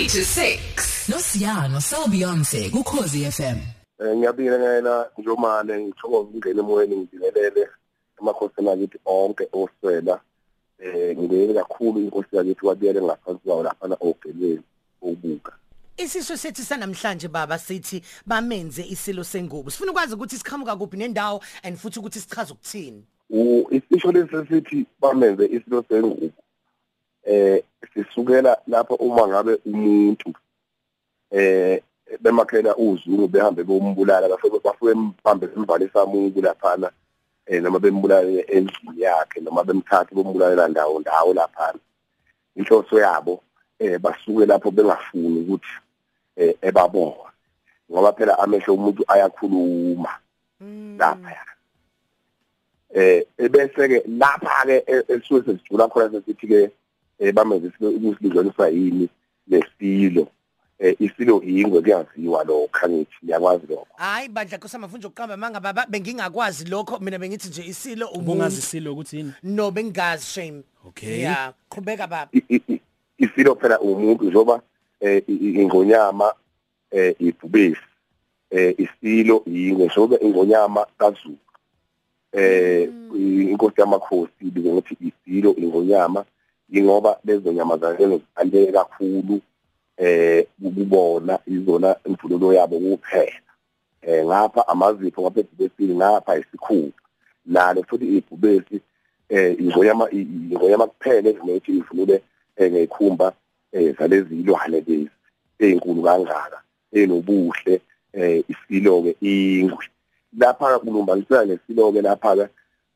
3 to 6 Nosiyano Selbionse kuKhosi FM. Eh ngiyabingelela njomane ngithokoza ukungena emoyeni ngibingelele emakhosini akithi onke oswela eh ngibingelela kakhulu inkosi yakithi wabiyele ngaphansi kwawo lapha ogelweni obuka Isiso sethi sanamhlanje baba sithi bamenze isilo sengubo. Sifuna ukwazi ukuthi siqhamuka kuphi nendawo and futhi ukuthi sichaza ukuthini. u isisho lesithi bamenze isilo sengubo eh sisukela lapho uma ngabe umuntu eh bemakhela uzungu behambe bombulala bafike bafike bambe simvalisa umuntu laphana eh noma bembulale endlini yakhe noma bemthathe bombulalela ndawo ndawo laphana. Inhloso yabo eh basuke lapho bengafuni ukuthi eh ebabona ngoba phela amehlo umuntu ayakhuluma lapha eh ebese ke lapha ke esuke sesijula khona sesithi ke bamenze ukusilizwaniswa yini lesilo eh isilo ingwe kuyaziwa lokho ngithi ngiyakwazi lokho. Hayi bandla kusamafunja ukuqamba manga baba bengingakwazi lokho mina bengithi nje isilo ubungazi umuntu silo ukuthi yini? No bengazi shame. Okay. Yeah, qhubeka baba. Isilo phela umuntu njoba eh ingonyama eh ibhubesi. Eh isilo ingwe njoba ingonyama kaZulu. Eh inkosi yamakhosi ibize ngokuthi isilo ingonyama. Ingoba lezo nyama zakhe zithandeke kakhulu eh kubona izona imvunulo yabo kuphela. Eh ngapha amazipho ngapha ebhubesini ngapha isikhulu. Nalo futhi ibhubesi eh ingonyama ingonyama kuphela ezinethi ivunule eh, ngekhumba eh zalezi ilwane lezi ezinkulu kangaka enobuhle eh isilo ke ingwe. Lapha kulumbanisana nesilo ke lapha ke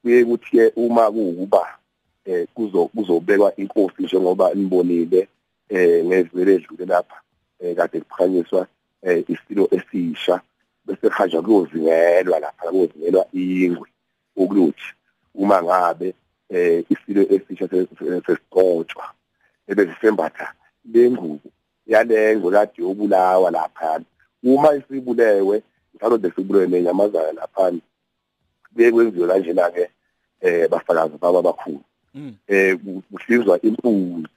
kuye kuthi uma kuukuba eh kuzo kuzobekwa inkosi njengoba nibonile eh ngezwele edlule lapha eh kade kukhanyiswa eh isilo esisha. Bese khanja kuyozingelwa lapha kuyozingelwa ingwe ukuluthi uma ngabe eh isilo esisha sesigcotshwa ebezisembatha lengubo yalengo kade yobulawa lapha. Uma isibulewe njalo besibulewe nenyamazana lapha kuye kwenziwe kanjena ke eh bafakazi baba bakhulu. Eh kuhlinzwa impuzi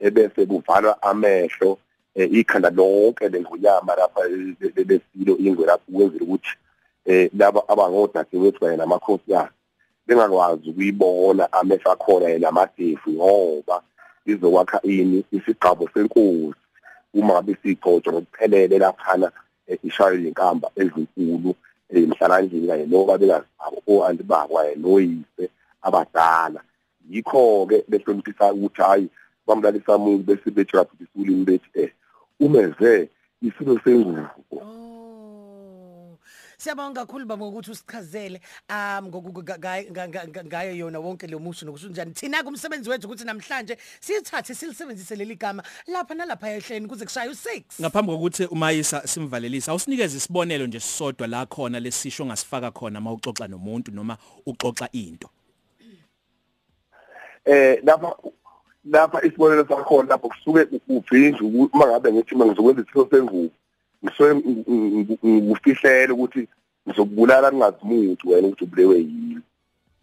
ebese kuvalwa amehlo eh, ikhanda lonke lengonyama lapha lesilo ingwe lapho kwenzela ukuthi eh laba abangodadewethu kanye namakhosi yakhe bengakwazi ukuyibona amehlo akhona yena amadefu ngoba izokwakha ini isigqabo senkosi. Uma ngabe sigcotshwa ngokuphelele laphana eh, ishayo inkamba ezinkulu emhlalandlini kanye nobabekazi babo o-anti babo kanye noyise abadala. Yikho ke behloniphisa ukuthi hayi bamlalisa umuntu bese betshela futhi ulimi bethi eh umeze isilo sengubo Oh. Siyabonga kakhulu baba ngokuthi usichazele um ngoku- ga- ga- ga- ga- ga- ngayo yona wonke lo musho nokusho njani. Thina kumsebenzi wethu ukuthi namhlanje sithathe silisebenzise leli gama lapha nalapha ehleni kuze kushaye u6. ngaphambi kokuthi umayisa simvalelisa awusinikeze isibonelo nje sisodwa la khona lesisho ongasifaka khona mawuxoxa nomuntu noma uxoxa into eh lapha lapha isibonelo sakhona lapho kusuke uvinje uma ngabe ngithi mangizokwenza isilo sengubo ngisuke ngufihlela ukuthi ngizokubulala ningazimuntu wena ukuthi ubulewe yini.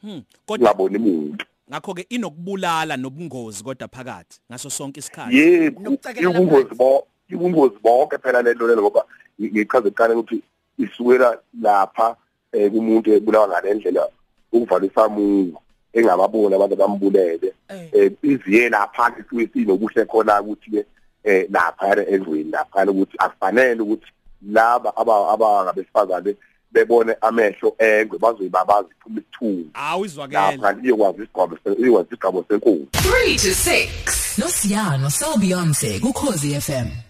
Hmm kodwa ngaboni umuntu ngakho ke inokubulala nobungozi kodwa phakathi ngaso sonke isikhathi? Yebo Nokucekelela ibungozi phansi. bo ibungozi bonke phela lento lelo ngoba ngichaze kuqala ukuthi isukela lapha eh kumuntu ebulawa ngalendlela ukuvalisa umuntu engababona abantu bambulele. Eh. eh iziye lapha isuke sinobuhle khona ukuthi ke eh lapha endweni lapha ukuthi akufanele ukuthi laba aba abangabesifazane bebone amehlo engwe bazoyibabaza iphuma isithunga awizwakela lapha iyokwazi isigqabo iyokwazi isigqabo senkulu 3 to 6 Nosiyano Selbionse kuKhosi FM.